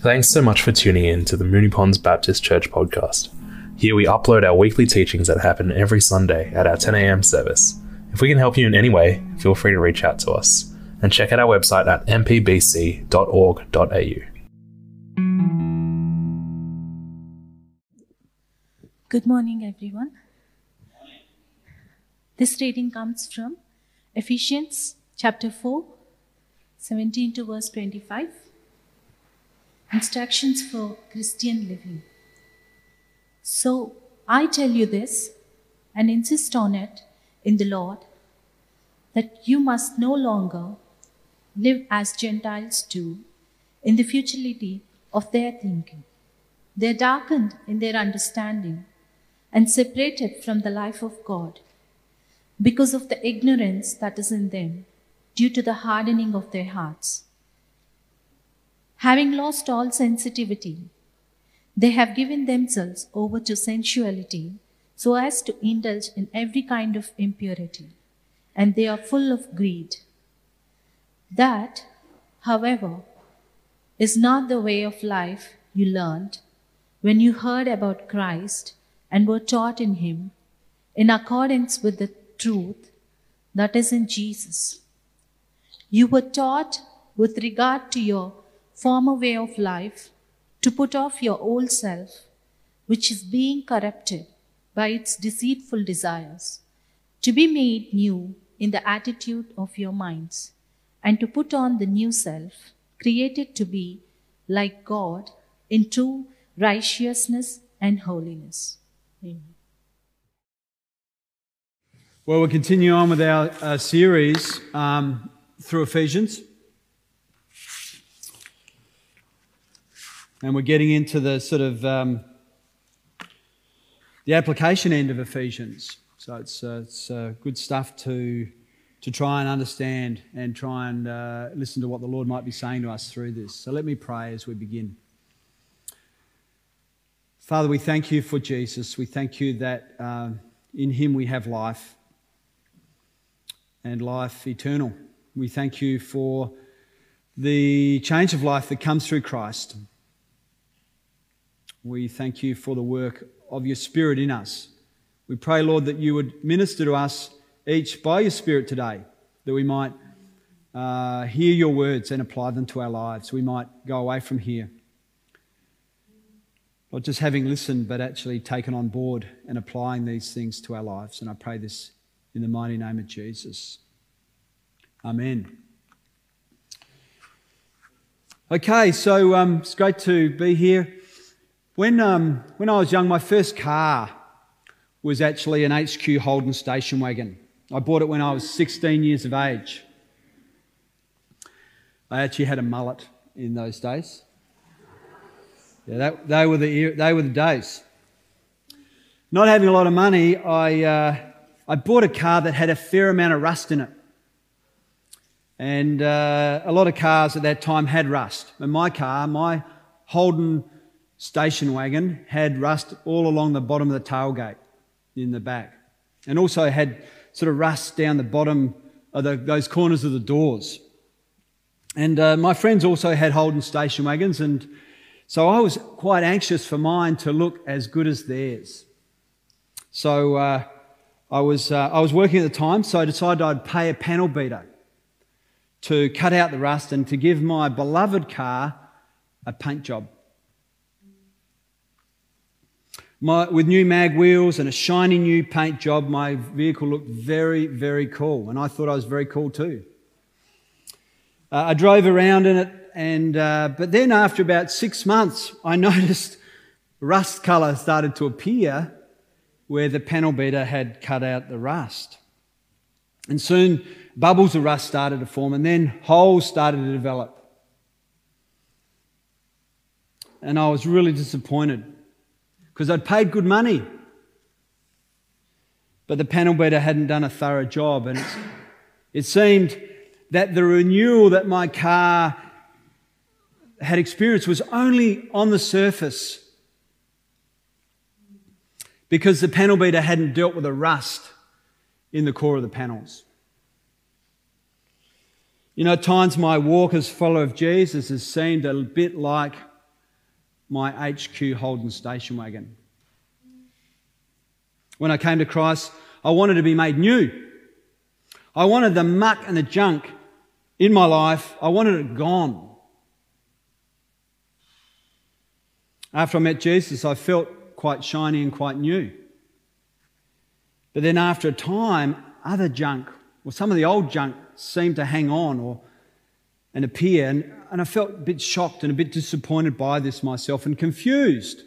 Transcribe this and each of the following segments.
Thanks so much for tuning in to the Moonee Ponds Baptist Church podcast. Here we upload our weekly teachings that happen every Sunday at our 10am service. If we can help you in any way, feel free to reach out to us and check out our website at mpbc.org.au. Good morning, everyone. This reading comes from Ephesians chapter 4, 17 to verse 25. Instructions for Christian living. So I tell you this and insist on it in the Lord that you must no longer live as Gentiles do in the futility of their thinking. They are darkened in their understanding and separated from the life of God because of the ignorance that is in them due to the hardening of their hearts. Having lost all sensitivity, they have given themselves over to sensuality so as to indulge in every kind of impurity, and they are full of greed. That, however, is not the way of life you learned when you heard about Christ and were taught in Him in accordance with the truth that is in Jesus. You were taught with regard to your former way of life to put off your old self, which is being corrupted by its deceitful desires, to be made new in the attitude of your minds, and to put on the new self, created to be like God in true righteousness and holiness. Amen. Well, we'll continue on with our uh, series um, through Ephesians. And we're getting into the sort of um, the application end of Ephesians. So it's, uh, it's uh, good stuff to, to try and understand and try and uh, listen to what the Lord might be saying to us through this. So let me pray as we begin. Father, we thank you for Jesus. We thank you that um, in him we have life and life eternal. We thank you for the change of life that comes through Christ. We thank you for the work of your Spirit in us. We pray, Lord, that you would minister to us each by your Spirit today, that we might uh, hear your words and apply them to our lives. We might go away from here, not just having listened, but actually taken on board and applying these things to our lives. And I pray this in the mighty name of Jesus. Amen. Okay, so um, it's great to be here. When, um, when I was young, my first car was actually an HQ Holden station wagon. I bought it when I was 16 years of age. I actually had a mullet in those days. Yeah, that, they, were the, they were the days. Not having a lot of money, I, uh, I bought a car that had a fair amount of rust in it. And uh, a lot of cars at that time had rust. And my car, my Holden station wagon had rust all along the bottom of the tailgate in the back, and also had sort of rust down the bottom of the, those corners of the doors. And uh, my friends also had Holden station wagons, and so I was quite anxious for mine to look as good as theirs. So uh, I was uh, I was working at the time, so I decided I'd pay a panel beater to cut out the rust and to give my beloved car a paint job. My, with new mag wheels and a shiny new paint job, my vehicle looked very, very cool, and I thought I was very cool too. Uh, I drove around in it, and uh, but then after about six months, I noticed rust colour started to appear where the panel beater had cut out the rust, and soon bubbles of rust started to form, and then holes started to develop, and I was really disappointed because I'd paid good money. But the panel beater hadn't done a thorough job, and it seemed that the renewal that my car had experienced was only on the surface because the panel beater hadn't dealt with the rust in the core of the panels. You know, at times my walk as follower of Jesus has seemed a bit like my HQ Holden station wagon. When I came to Christ, I wanted to be made new. I wanted the muck and the junk in my life, I wanted it gone. After I met Jesus, I felt quite shiny and quite new. But then after a time, other junk, or some of the old junk, seemed to hang on or and appear. And, and I felt a bit shocked and a bit disappointed by this myself and confused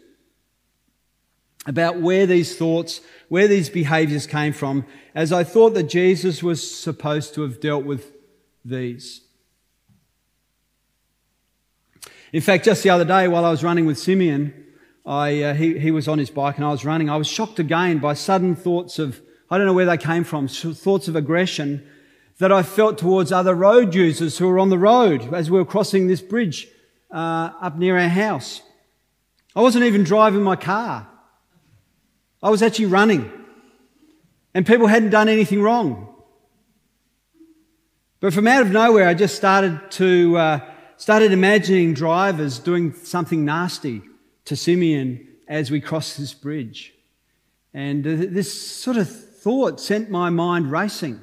about where these thoughts, where these behaviors came from, as I thought that Jesus was supposed to have dealt with these. In fact, just the other day while I was running with Simeon, I, uh, he, he was on his bike and I was running. I was shocked again by sudden thoughts of, I don't know where they came from, thoughts of aggression that I felt towards other road users who were on the road as we were crossing this bridge uh, up near our house. I wasn't even driving my car. I was actually running. And people hadn't done anything wrong. But from out of nowhere, I just started to, uh, started imagining drivers doing something nasty to Simeon as we crossed this bridge. And uh, this sort of thought sent my mind racing.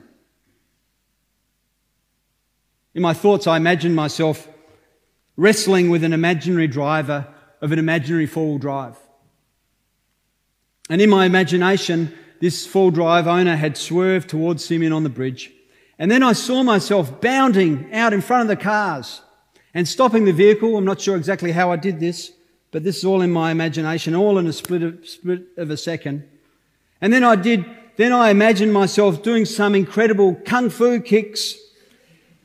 In my thoughts, I imagined myself wrestling with an imaginary driver of an imaginary four wheel drive. And in my imagination, this full drive owner had swerved towards Simeon on the bridge. And then I saw myself bounding out in front of the cars and stopping the vehicle. I'm not sure exactly how I did this, but this is all in my imagination, all in a split of, split of a second. And then I did, then I imagined myself doing some incredible kung fu kicks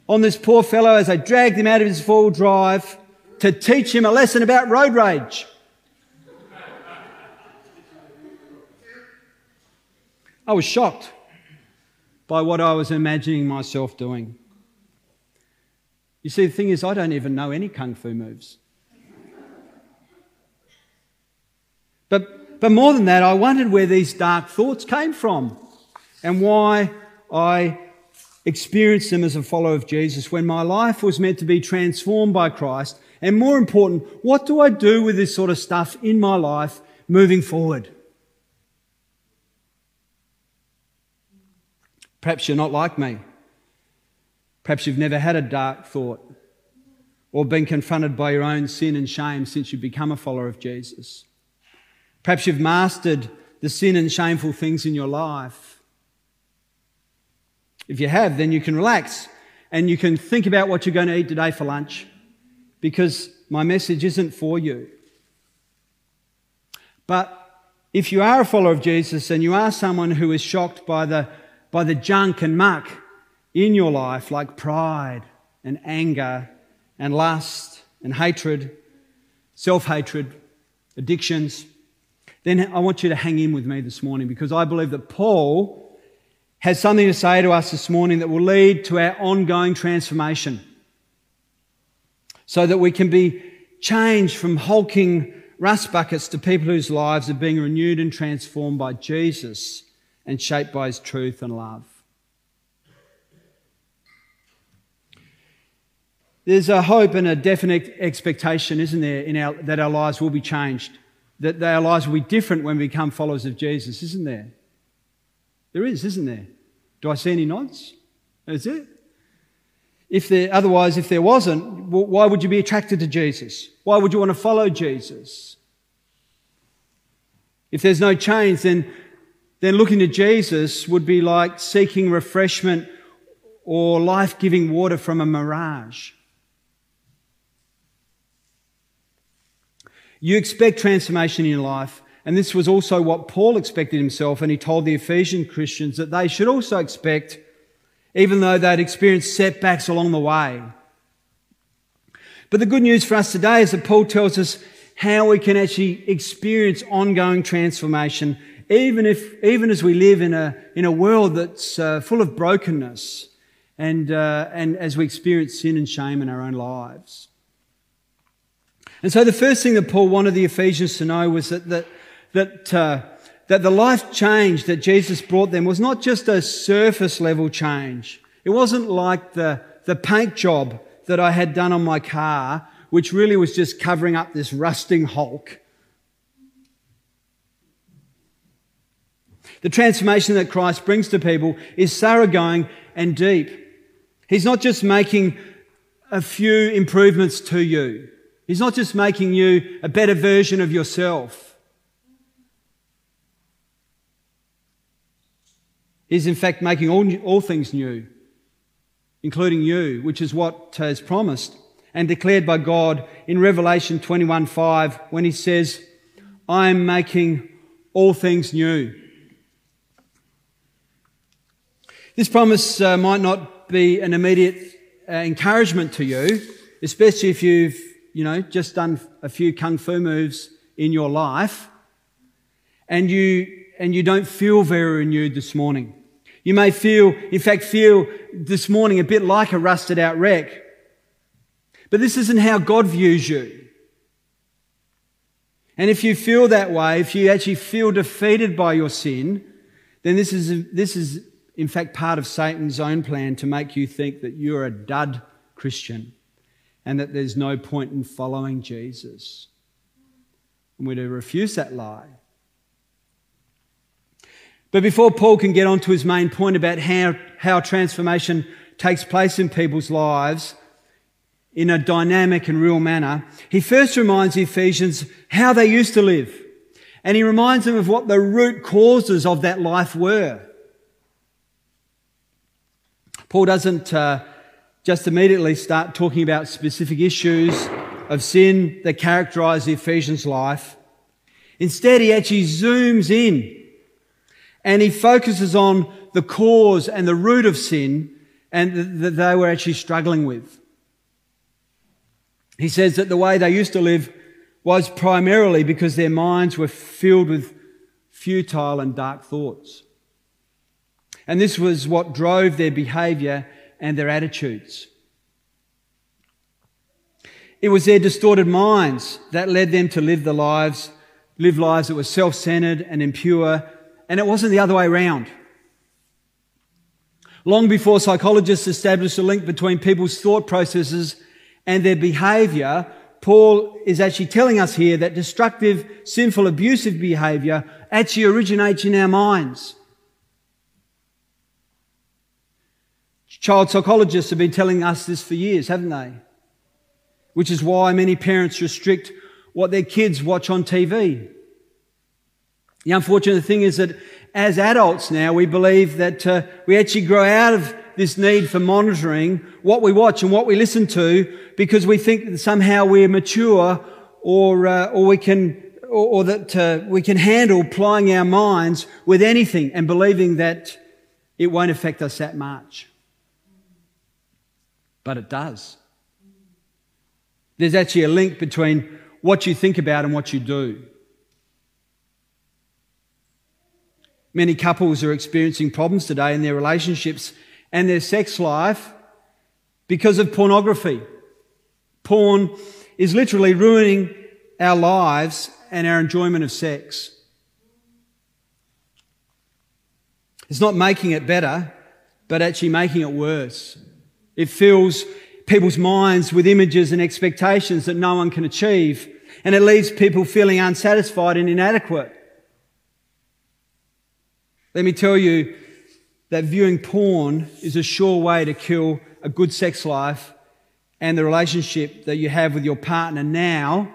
on this poor fellow as I dragged him out of his full drive to teach him a lesson about road rage. I was shocked by what I was imagining myself doing. You see, the thing is, I don't even know any kung fu moves. But, but more than that, I wondered where these dark thoughts came from and why I experienced them as a follower of Jesus when my life was meant to be transformed by Christ. And more important, what do I do with this sort of stuff in my life moving forward? Perhaps you're not like me. Perhaps you've never had a dark thought or been confronted by your own sin and shame since you've become a follower of Jesus. Perhaps you've mastered the sin and shameful things in your life. If you have, then you can relax and you can think about what you're going to eat today for lunch because my message isn't for you. But if you are a follower of Jesus and you are someone who is shocked by the by the junk and muck in your life, like pride and anger and lust and hatred, self hatred, addictions, then I want you to hang in with me this morning because I believe that Paul has something to say to us this morning that will lead to our ongoing transformation so that we can be changed from hulking rust buckets to people whose lives are being renewed and transformed by Jesus and shaped by his truth and love. There's a hope and a definite expectation, isn't there, in our, that our lives will be changed, that our lives will be different when we become followers of Jesus, isn't there? There is, isn't there? Do I see any nods? Is it? If there, otherwise, if there wasn't, why would you be attracted to Jesus? Why would you want to follow Jesus? If there's no change, then then looking to Jesus would be like seeking refreshment or life giving water from a mirage. You expect transformation in your life, and this was also what Paul expected himself, and he told the Ephesian Christians that they should also expect, even though they'd experienced setbacks along the way. But the good news for us today is that Paul tells us how we can actually experience ongoing transformation even if, even as we live in a, in a world that's uh, full of brokenness and, uh, and as we experience sin and shame in our own lives. And so the first thing that Paul wanted the Ephesians to know was that, that, that, uh, that the life change that Jesus brought them was not just a surface level change. It wasn't like the, the paint job that I had done on my car which really was just covering up this rusting hulk. The transformation that Christ brings to people is thoroughgoing and deep. He's not just making a few improvements to you. He's not just making you a better version of yourself. He's in fact making all, all things new, including you, which is what is promised and declared by God in Revelation 21:5 when he says, I am making all things new. This promise uh, might not be an immediate uh, encouragement to you, especially if you've, you know, just done a few kung fu moves in your life and you, and you don't feel very renewed this morning. You may feel, in fact, feel this morning a bit like a rusted out wreck. But this isn't how God views you. And if you feel that way, if you actually feel defeated by your sin, then this is, this is in fact, part of Satan's own plan to make you think that you're a dud Christian and that there's no point in following Jesus. And we're to refuse that lie. But before Paul can get on to his main point about how, how transformation takes place in people's lives in a dynamic and real manner, he first reminds the Ephesians how they used to live. And he reminds them of what the root causes of that life were. Paul doesn't uh, just immediately start talking about specific issues of sin that characterize the Ephesians' life. Instead, he actually zooms in and he focuses on the cause and the root of sin and that they were actually struggling with. He says that the way they used to live was primarily because their minds were filled with futile and dark thoughts. And this was what drove their behavior and their attitudes. It was their distorted minds that led them to live the lives, live lives that were self-centered and impure, and it wasn't the other way around. Long before psychologists established a link between people's thought processes and their behavior, Paul is actually telling us here that destructive, sinful, abusive behavior actually originates in our minds. Child psychologists have been telling us this for years, haven't they? Which is why many parents restrict what their kids watch on TV. The unfortunate thing is that as adults now, we believe that uh, we actually grow out of this need for monitoring what we watch and what we listen to because we think that somehow we're mature or, uh, or we can, or, or that uh, we can handle plying our minds with anything and believing that it won't affect us that much but it does. There's actually a link between what you think about and what you do. Many couples are experiencing problems today in their relationships and their sex life because of pornography. Porn is literally ruining our lives and our enjoyment of sex. It's not making it better, but actually making it worse. It fills people's minds with images and expectations that no one can achieve. And it leaves people feeling unsatisfied and inadequate. Let me tell you that viewing porn is a sure way to kill a good sex life and the relationship that you have with your partner now.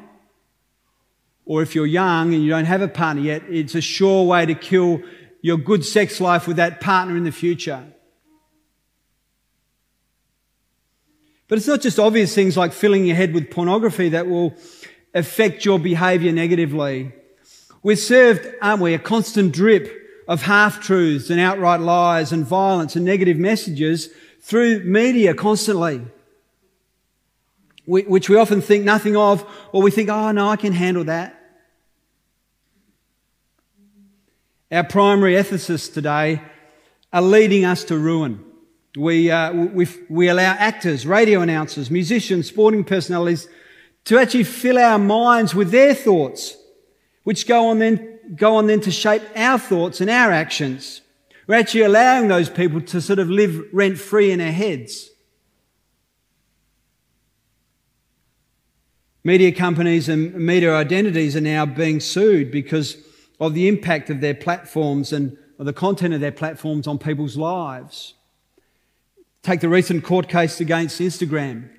Or if you're young and you don't have a partner yet, it's a sure way to kill your good sex life with that partner in the future. But it's not just obvious things like filling your head with pornography that will affect your behavior negatively. We're served, aren't we, a constant drip of half truths and outright lies and violence and negative messages through media constantly, which we often think nothing of, or we think, oh no, I can handle that. Our primary ethicists today are leading us to ruin. We, uh, we, we allow actors, radio announcers, musicians, sporting personalities to actually fill our minds with their thoughts, which go on then, go on then to shape our thoughts and our actions. We're actually allowing those people to sort of live rent free in our heads. Media companies and media identities are now being sued because of the impact of their platforms and the content of their platforms on people's lives. Take the recent court case against Instagram.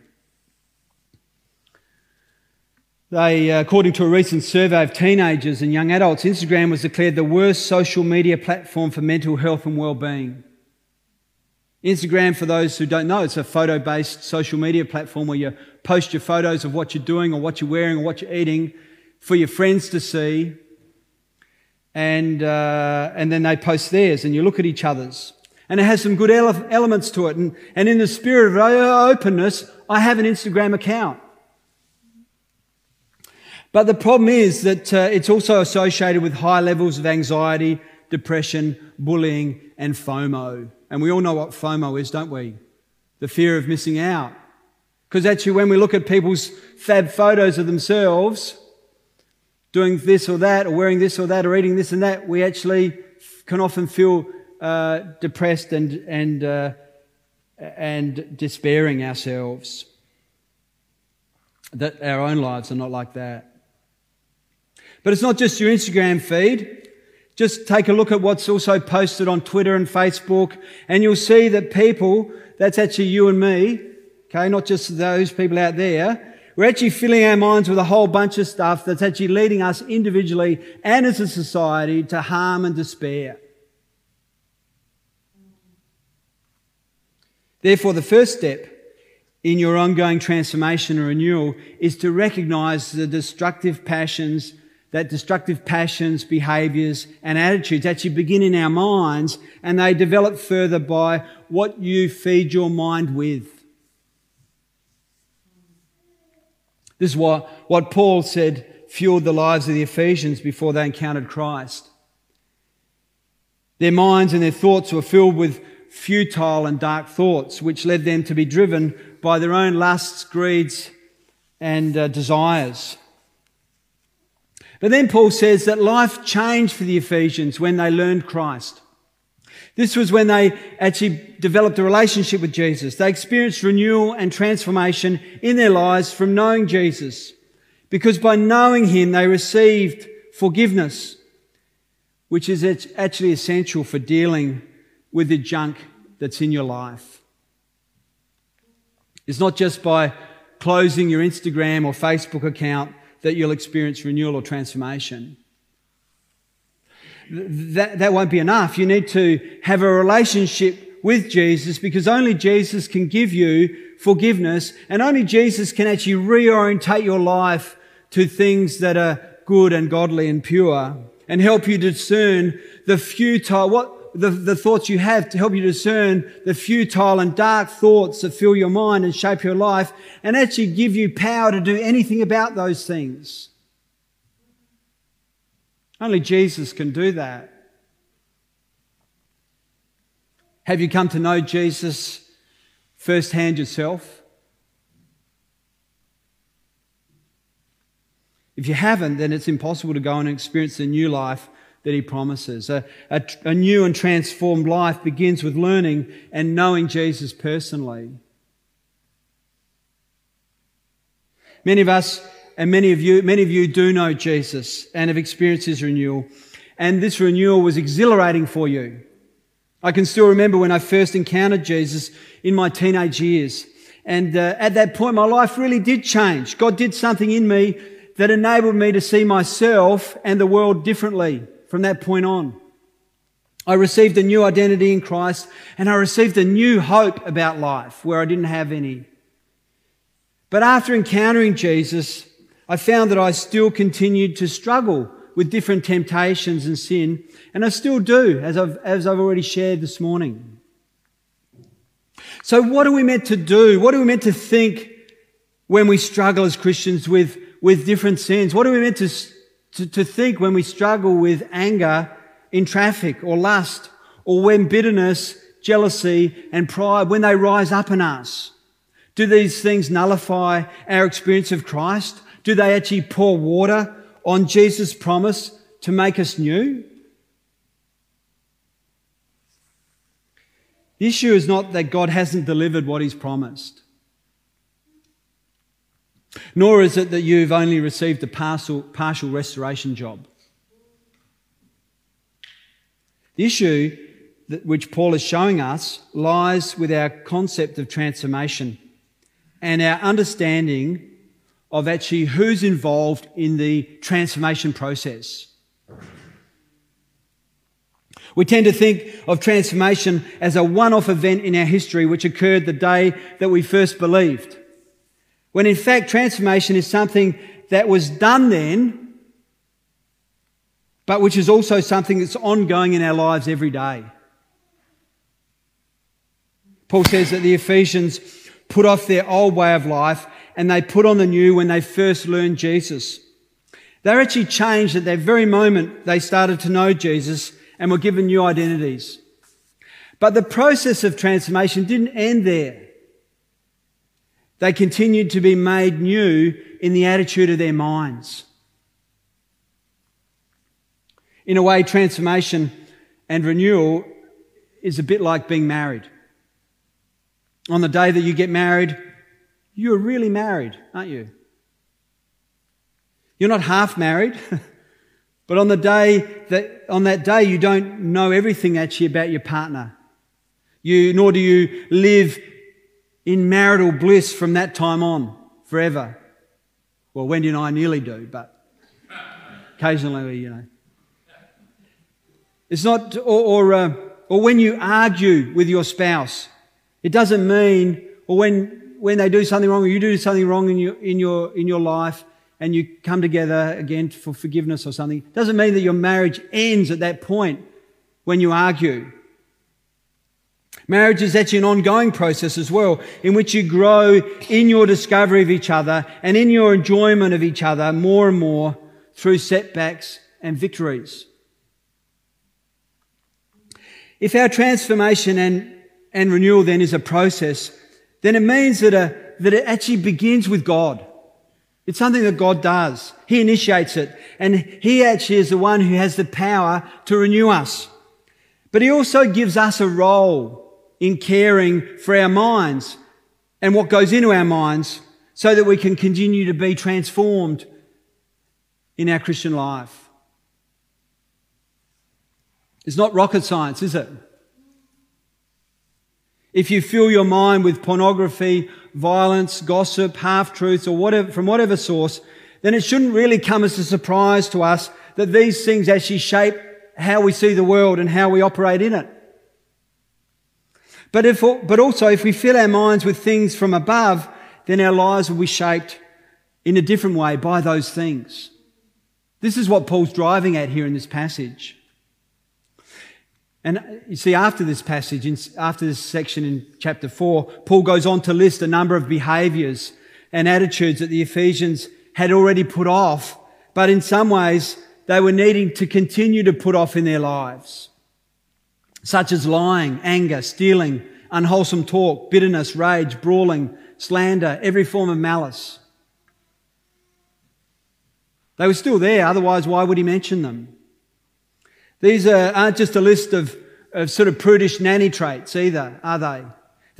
They, uh, according to a recent survey of teenagers and young adults, Instagram was declared the worst social media platform for mental health and well-being. Instagram, for those who don't know, it's a photo-based social media platform where you post your photos of what you're doing or what you're wearing or what you're eating for your friends to see. And, uh, and then they post theirs and you look at each other's. And it has some good ele- elements to it. And, and in the spirit of openness, I have an Instagram account. But the problem is that uh, it's also associated with high levels of anxiety, depression, bullying, and FOMO. And we all know what FOMO is, don't we? The fear of missing out. Because actually, when we look at people's fab photos of themselves, doing this or that, or wearing this or that, or eating this and that, we actually can often feel uh, depressed and, and, uh, and despairing ourselves. That our own lives are not like that. But it's not just your Instagram feed. Just take a look at what's also posted on Twitter and Facebook, and you'll see that people, that's actually you and me, okay, not just those people out there, we're actually filling our minds with a whole bunch of stuff that's actually leading us individually and as a society to harm and despair. Therefore, the first step in your ongoing transformation and renewal is to recognize the destructive passions that destructive passions, behaviors, and attitudes actually begin in our minds and they develop further by what you feed your mind with. This is what, what Paul said fueled the lives of the Ephesians before they encountered Christ. Their minds and their thoughts were filled with futile and dark thoughts, which led them to be driven by their own lusts, greeds, and uh, desires. But then Paul says that life changed for the Ephesians when they learned Christ. This was when they actually developed a relationship with Jesus. They experienced renewal and transformation in their lives from knowing Jesus. Because by knowing Him, they received forgiveness, which is actually essential for dealing with the junk that's in your life. It's not just by closing your Instagram or Facebook account that you'll experience renewal or transformation. That, that won't be enough. You need to have a relationship with Jesus because only Jesus can give you forgiveness and only Jesus can actually reorientate your life to things that are good and godly and pure and help you discern the futile, what, the, the thoughts you have to help you discern the futile and dark thoughts that fill your mind and shape your life and actually give you power to do anything about those things. Only Jesus can do that. Have you come to know Jesus firsthand yourself? If you haven't, then it's impossible to go and experience a new life that he promises. A, a, a, new and transformed life begins with learning and knowing Jesus personally. Many of us and many of you, many of you do know Jesus and have experienced his renewal. And this renewal was exhilarating for you. I can still remember when I first encountered Jesus in my teenage years. And uh, at that point, my life really did change. God did something in me that enabled me to see myself and the world differently from that point on. I received a new identity in Christ and I received a new hope about life where I didn't have any. But after encountering Jesus, I found that I still continued to struggle with different temptations and sin, and I still do, as I've, as I've already shared this morning. So what are we meant to do? What are we meant to think when we struggle as Christians with, with different sins? What are we meant to to, to think when we struggle with anger in traffic or lust or when bitterness, jealousy and pride, when they rise up in us. Do these things nullify our experience of Christ? Do they actually pour water on Jesus' promise to make us new? The issue is not that God hasn't delivered what He's promised. Nor is it that you've only received a partial, partial restoration job. The issue that, which Paul is showing us lies with our concept of transformation and our understanding of actually who's involved in the transformation process. We tend to think of transformation as a one-off event in our history which occurred the day that we first believed. When in fact transformation is something that was done then, but which is also something that's ongoing in our lives every day. Paul says that the Ephesians put off their old way of life and they put on the new when they first learned Jesus. They're actually changed at that very moment they started to know Jesus and were given new identities. But the process of transformation didn't end there. They continued to be made new in the attitude of their minds. In a way, transformation and renewal is a bit like being married. On the day that you get married, you're really married, aren't you? You're not half married. But on the day that, on that day, you don't know everything actually about your partner. You, nor do you live in marital bliss from that time on forever. Well, Wendy and I nearly do, but occasionally, you know. It's not, or, or, uh, or when you argue with your spouse, it doesn't mean, or when, when they do something wrong or you do something wrong in your, in your, in your life, and you come together again for forgiveness or something, doesn't mean that your marriage ends at that point when you argue. Marriage is actually an ongoing process as well, in which you grow in your discovery of each other and in your enjoyment of each other more and more through setbacks and victories. If our transformation and, and renewal then is a process, then it means that, a, that it actually begins with God. It's something that God does. He initiates it. And He actually is the one who has the power to renew us. But He also gives us a role in caring for our minds and what goes into our minds so that we can continue to be transformed in our Christian life. It's not rocket science, is it? If you fill your mind with pornography, violence, gossip, half truths, or whatever, from whatever source, then it shouldn't really come as a surprise to us that these things actually shape how we see the world and how we operate in it. But if, but also if we fill our minds with things from above, then our lives will be shaped in a different way by those things. This is what Paul's driving at here in this passage. And you see, after this passage, after this section in chapter 4, Paul goes on to list a number of behaviors and attitudes that the Ephesians had already put off, but in some ways they were needing to continue to put off in their lives, such as lying, anger, stealing, unwholesome talk, bitterness, rage, brawling, slander, every form of malice. They were still there, otherwise, why would he mention them? These are, aren't just a list of, of sort of prudish nanny traits either, are they?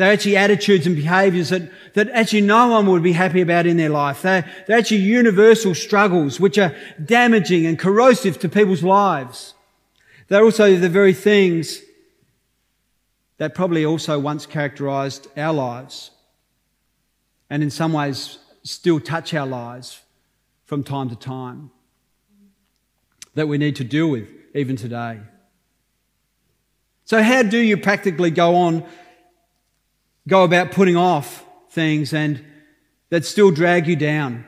They're actually attitudes and behaviors that, that actually no one would be happy about in their life. They're, they're actually universal struggles which are damaging and corrosive to people's lives. They're also the very things that probably also once characterized our lives and in some ways still touch our lives from time to time that we need to deal with even today. So, how do you practically go on, go about putting off things and that still drag you down?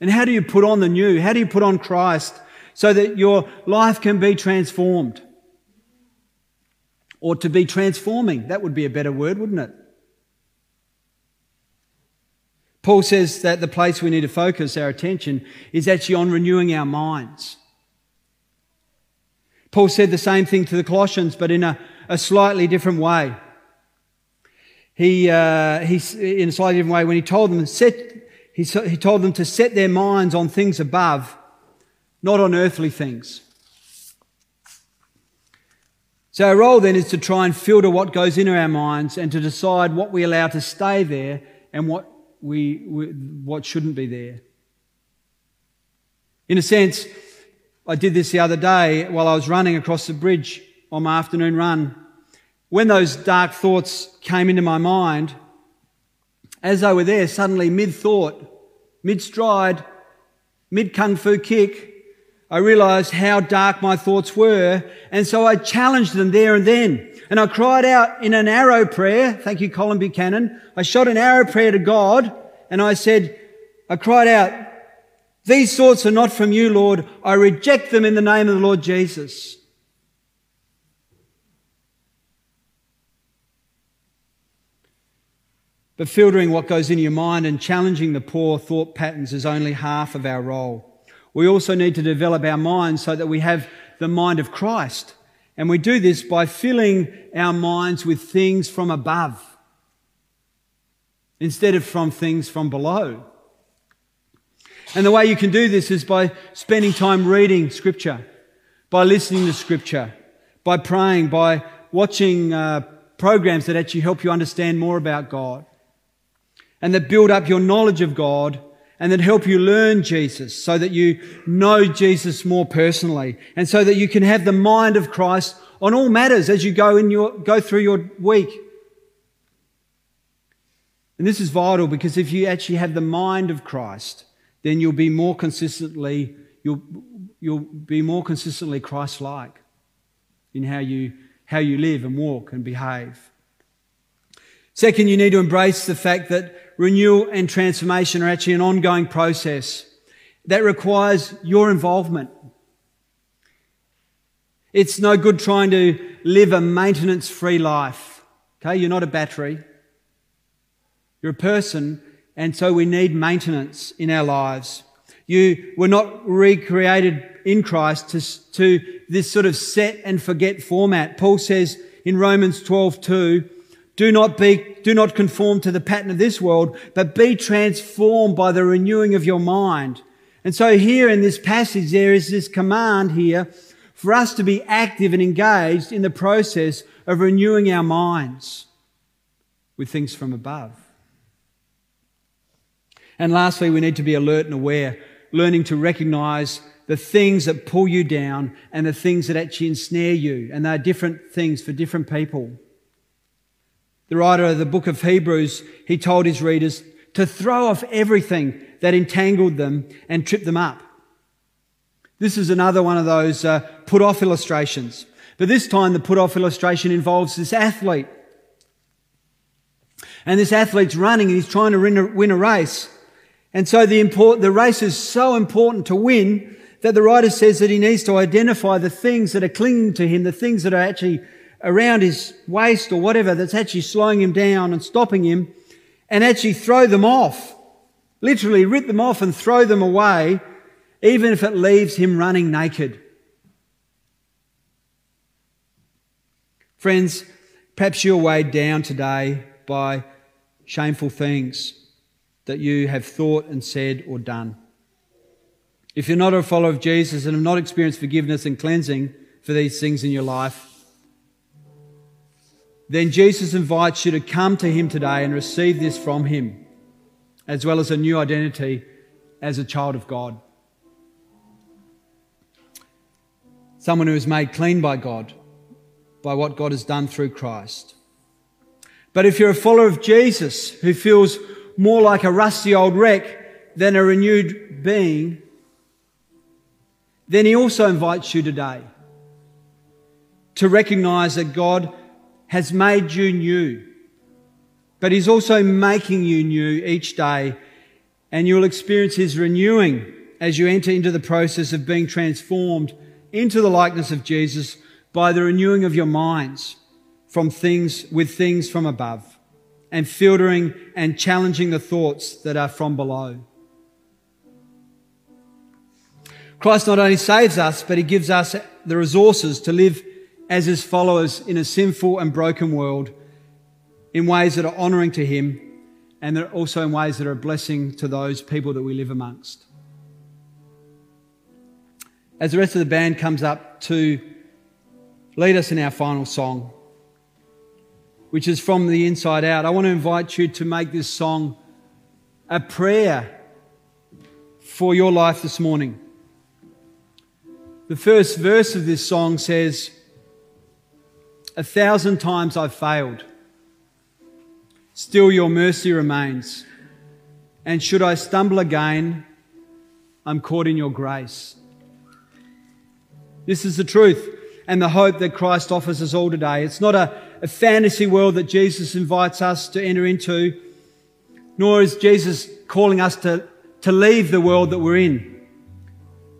And how do you put on the new? How do you put on Christ so that your life can be transformed? Or to be transforming. That would be a better word, wouldn't it? Paul says that the place we need to focus our attention is actually on renewing our minds. Paul said the same thing to the Colossians, but in a, a slightly different way. He, uh, he, in a slightly different way, when he told them, set, he, he told them to set their minds on things above, not on earthly things. So our role then is to try and filter what goes into our minds and to decide what we allow to stay there and what we, what shouldn't be there. In a sense, I did this the other day while I was running across the bridge on my afternoon run. When those dark thoughts came into my mind, as they were there, suddenly mid thought, mid stride, mid kung fu kick, I realized how dark my thoughts were. And so I challenged them there and then. And I cried out in an arrow prayer. Thank you, Colin Buchanan. I shot an arrow prayer to God and I said, I cried out, these thoughts are not from you, Lord. I reject them in the name of the Lord Jesus. But filtering what goes into your mind and challenging the poor thought patterns is only half of our role. We also need to develop our minds so that we have the mind of Christ. And we do this by filling our minds with things from above instead of from things from below. And the way you can do this is by spending time reading Scripture, by listening to Scripture, by praying, by watching uh, programs that actually help you understand more about God and that build up your knowledge of God and that help you learn Jesus so that you know Jesus more personally and so that you can have the mind of Christ on all matters as you go in your, go through your week. And this is vital because if you actually have the mind of Christ, then you'll be more consistently, you'll, you'll be more consistently Christ-like in how you, how you live and walk and behave. Second, you need to embrace the fact that renewal and transformation are actually an ongoing process that requires your involvement. It's no good trying to live a maintenance free life. Okay, you're not a battery. You're a person, and so we need maintenance in our lives. You were not recreated in Christ to, to this sort of set and forget format. Paul says in Romans 12, 2, do not be, do not conform to the pattern of this world, but be transformed by the renewing of your mind. And so here in this passage, there is this command here for us to be active and engaged in the process of renewing our minds with things from above. And lastly, we need to be alert and aware, learning to recognize the things that pull you down and the things that actually ensnare you. And they're different things for different people. The writer of the book of Hebrews, he told his readers to throw off everything that entangled them and tripped them up. This is another one of those uh, put off illustrations. But this time the put off illustration involves this athlete. And this athlete's running and he's trying to win a, race. And so the, import, the race is so important to win that the writer says that he needs to identify the things that are clinging to him, the things that are actually around his waist or whatever that's actually slowing him down and stopping him and actually throw them off. Literally rip them off and throw them away, even if it leaves him running naked. Friends, perhaps you're weighed down today by shameful things that you have thought and said or done. If you're not a follower of Jesus and have not experienced forgiveness and cleansing for these things in your life, then Jesus invites you to come to Him today and receive this from Him, as well as a new identity as a child of God. Someone who is made clean by God, by what God has done through Christ. But if you're a follower of Jesus who feels more like a rusty old wreck than a renewed being, then He also invites you today to recognize that God has made you new. But He's also making you new each day, and you'll experience His renewing as you enter into the process of being transformed into the likeness of Jesus by the renewing of your minds from things with things from above and filtering and challenging the thoughts that are from below. Christ not only saves us, but he gives us the resources to live as his followers in a sinful and broken world in ways that are honoring to him and that also in ways that are a blessing to those people that we live amongst. As the rest of the band comes up to lead us in our final song, which is from the inside out, I want to invite you to make this song a prayer for your life this morning. The first verse of this song says, A thousand times I've failed, still your mercy remains. And should I stumble again, I'm caught in your grace. This is the truth and the hope that Christ offers us all today. It's not a, a fantasy world that Jesus invites us to enter into, nor is Jesus calling us to, to leave the world that we're in.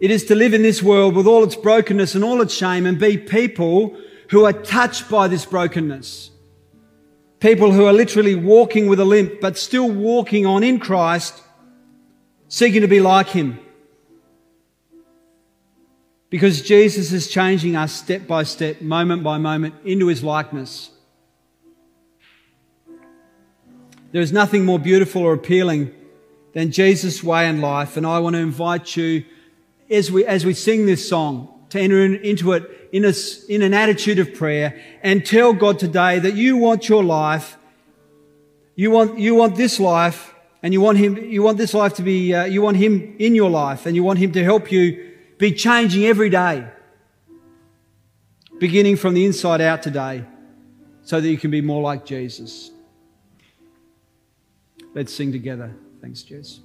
It is to live in this world with all its brokenness and all its shame and be people who are touched by this brokenness. People who are literally walking with a limp, but still walking on in Christ, seeking to be like Him. Because Jesus is changing us step by step, moment by moment, into His likeness. There is nothing more beautiful or appealing than Jesus' way and life, and I want to invite you as we, as we sing this song to enter in, into it in, a, in an attitude of prayer and tell God today that you want your life, you want, you want this life, and you want Him, you want this life to be, uh, you want Him in your life, and you want Him to help you be changing every day, beginning from the inside out today, so that you can be more like Jesus. Let's sing together. Thanks, Jess.